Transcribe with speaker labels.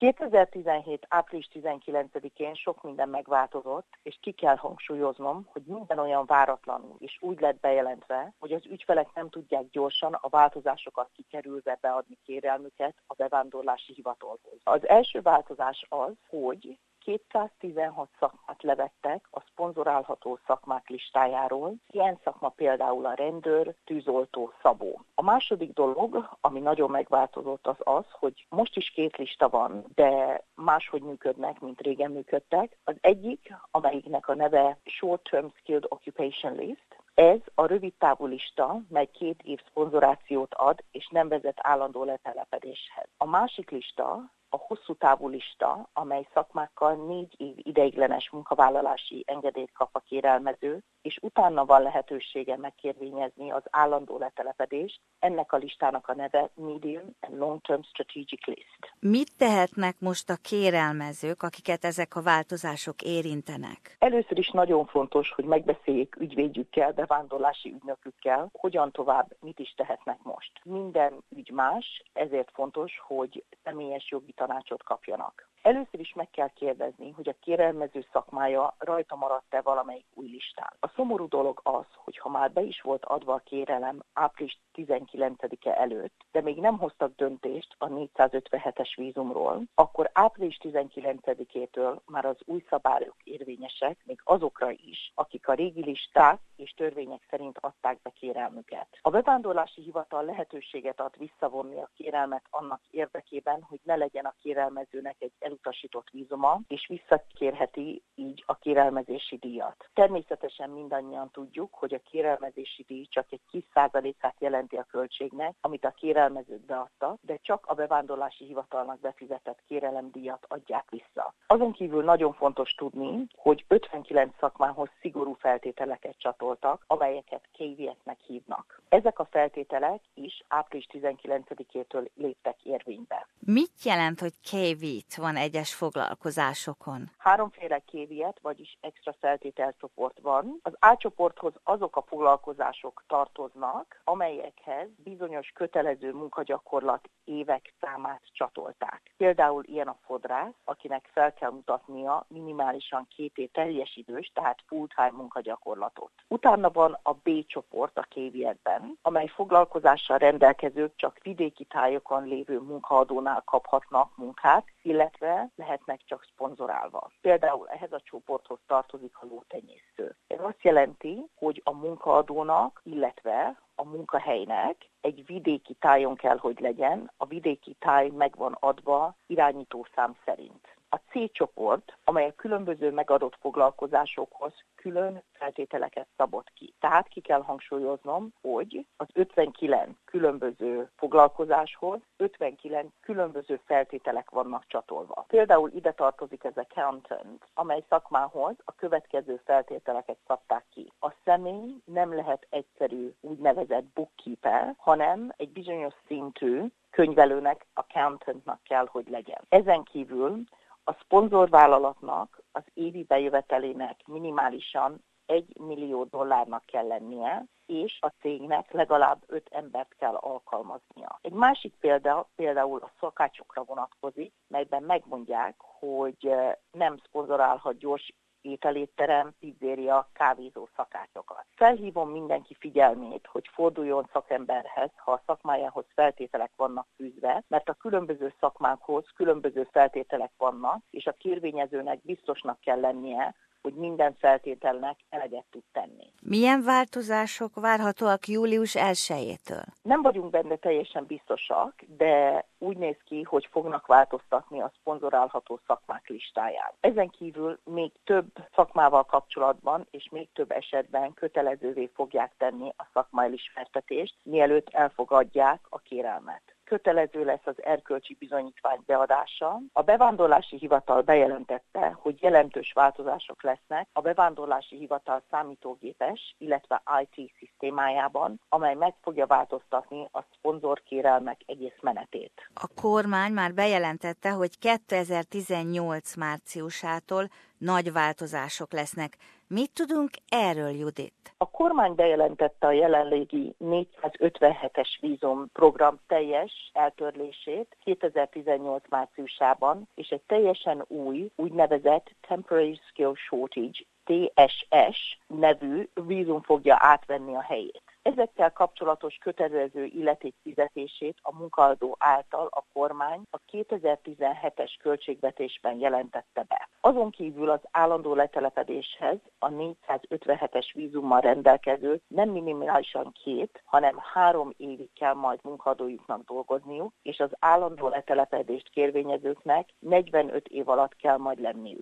Speaker 1: 2017. április 19-én sok minden megváltozott, és ki kell hangsúlyoznom, hogy minden olyan váratlanul és úgy lett bejelentve, hogy az ügyfelek nem tudják gyorsan a változásokat kikerülve beadni kérelmüket a bevándorlási hivatalhoz. Az első változás az, hogy 216 szakmát levettek a szponzorálható szakmák listájáról. Ilyen szakma például a rendőr, tűzoltó, szabó. A második dolog, ami nagyon megváltozott, az az, hogy most is két lista van, de máshogy működnek, mint régen működtek. Az egyik, amelyiknek a neve Short Term Skilled Occupation List, ez a rövid távú lista, mely két év szponzorációt ad, és nem vezet állandó letelepedéshez. A másik lista a hosszú távú lista, amely szakmákkal négy év ideiglenes munkavállalási engedélyt kap a kérelmező, és utána van lehetősége megkérvényezni az állandó letelepedést. Ennek a listának a neve Medium and Long Term Strategic List.
Speaker 2: Mit tehetnek most a kérelmezők, akiket ezek a változások érintenek?
Speaker 1: Először is nagyon fontos, hogy megbeszéljék ügyvédjükkel, bevándorlási ügynökükkel, hogyan tovább, mit is tehetnek most. Minden ügy más, ezért fontos, hogy személyes jogi tanácsot kapjanak. Először is meg kell kérdezni, hogy a kérelmező szakmája rajta maradt-e valamelyik új listán. A szomorú dolog az, hogy ha már be is volt adva a kérelem április 19-e előtt, de még nem hoztak döntést a 457-es vízumról, akkor április 19-től már az új szabályok érvényesek, még azokra is, akik a régi listák és törvények szerint adták be kérelmüket. A bevándorlási hivatal lehetőséget ad visszavonni a kérelmet annak érdekében, hogy ne legyen kérelmezőnek egy elutasított vízuma, és visszakérheti így a kérelmezési díjat. Természetesen mindannyian tudjuk, hogy a kérelmezési díj csak egy kis százalékát jelenti a költségnek, amit a kérelmezők beadta, de csak a bevándorlási hivatalnak befizetett kérelemdíjat adják vissza. Azon kívül nagyon fontos tudni, hogy 59 szakmához szigorú feltételeket csatoltak, amelyeket KVS-nek hívnak. Ezek a feltételek is április 19-től léptek érvénybe.
Speaker 2: Mit jelent, hogy KV-t van egyes foglalkozásokon?
Speaker 1: Háromféle kéviet, vagyis extra feltételcsoport van. Az A csoporthoz azok a foglalkozások tartoznak, amelyekhez bizonyos kötelező munkagyakorlat évek számát csatolták. Például ilyen a fodrász, akinek fel kell mutatnia minimálisan két év teljes idős, tehát full-time munkagyakorlatot. Utána van a B csoport a kévietben, amely foglalkozással rendelkezők csak vidéki tájokon lévő munkaadónál kaphatnak munkát, illetve lehetnek csak szponzorálva. Például ehhez a csoporthoz tartozik a lótenyésztő. Ez azt jelenti, hogy a munkaadónak, illetve a munkahelynek egy vidéki tájon kell, hogy legyen. A vidéki táj meg van adva irányítószám szerint. A C csoport, amely a különböző megadott foglalkozásokhoz külön feltételeket szabott ki. Tehát ki kell hangsúlyoznom, hogy az 59 különböző foglalkozáshoz 59 különböző feltételek vannak csatolva. Például ide tartozik ez accountant, amely szakmához a következő feltételeket szabták ki. A személy nem lehet egyszerű úgynevezett bookkeeper, hanem egy bizonyos szintű könyvelőnek, accountantnak kell, hogy legyen. Ezen kívül a szponzorvállalatnak az évi bejövetelének minimálisan 1 millió dollárnak kell lennie, és a cégnek legalább 5 embert kell alkalmaznia. Egy másik példa például a szakácsokra vonatkozik, melyben megmondják, hogy eh, nem szponzorálhat gyors ételétterem, pizzéria, kávézó szakácsokat. Felhívom mindenki figyelmét, hogy forduljon szakemberhez, ha a szakmájához feltételek vannak fűzve, mert a különböző szakmákhoz különböző feltételek vannak, és a kérvényezőnek biztosnak kell lennie, hogy minden feltételnek eleget tud tenni.
Speaker 2: Milyen változások várhatóak július 1-től?
Speaker 1: Nem vagyunk benne teljesen biztosak, de úgy néz ki, hogy fognak változtatni a szponzorálható szakmák listáján. Ezen kívül még több szakmával kapcsolatban és még több esetben kötelezővé fogják tenni a szakmai ismertetést, mielőtt elfogadják a kérelmet kötelező lesz az erkölcsi bizonyítvány beadása. A bevándorlási hivatal bejelentette, hogy jelentős változások lesznek a bevándorlási hivatal számítógépes, illetve IT szisztémájában, amely meg fogja változtatni a szponzorkérelmek egész menetét.
Speaker 2: A kormány már bejelentette, hogy 2018 márciusától nagy változások lesznek. Mit tudunk erről, Judit?
Speaker 1: A kormány bejelentette a jelenlégi 457-es vízum program teljes eltörlését 2018 márciusában, és egy teljesen új, úgynevezett Temporary Skill Shortage TSS nevű vízum fogja átvenni a helyét. Ezekkel kapcsolatos kötelező illeték fizetését a munkaadó által a kormány a 2017-es költségvetésben jelentette be. Azon kívül az állandó letelepedéshez a 457-es vízummal rendelkező nem minimálisan két, hanem három évig kell majd munkadójuknak dolgozniuk, és az állandó letelepedést kérvényezőknek 45 év alatt kell majd lenniük.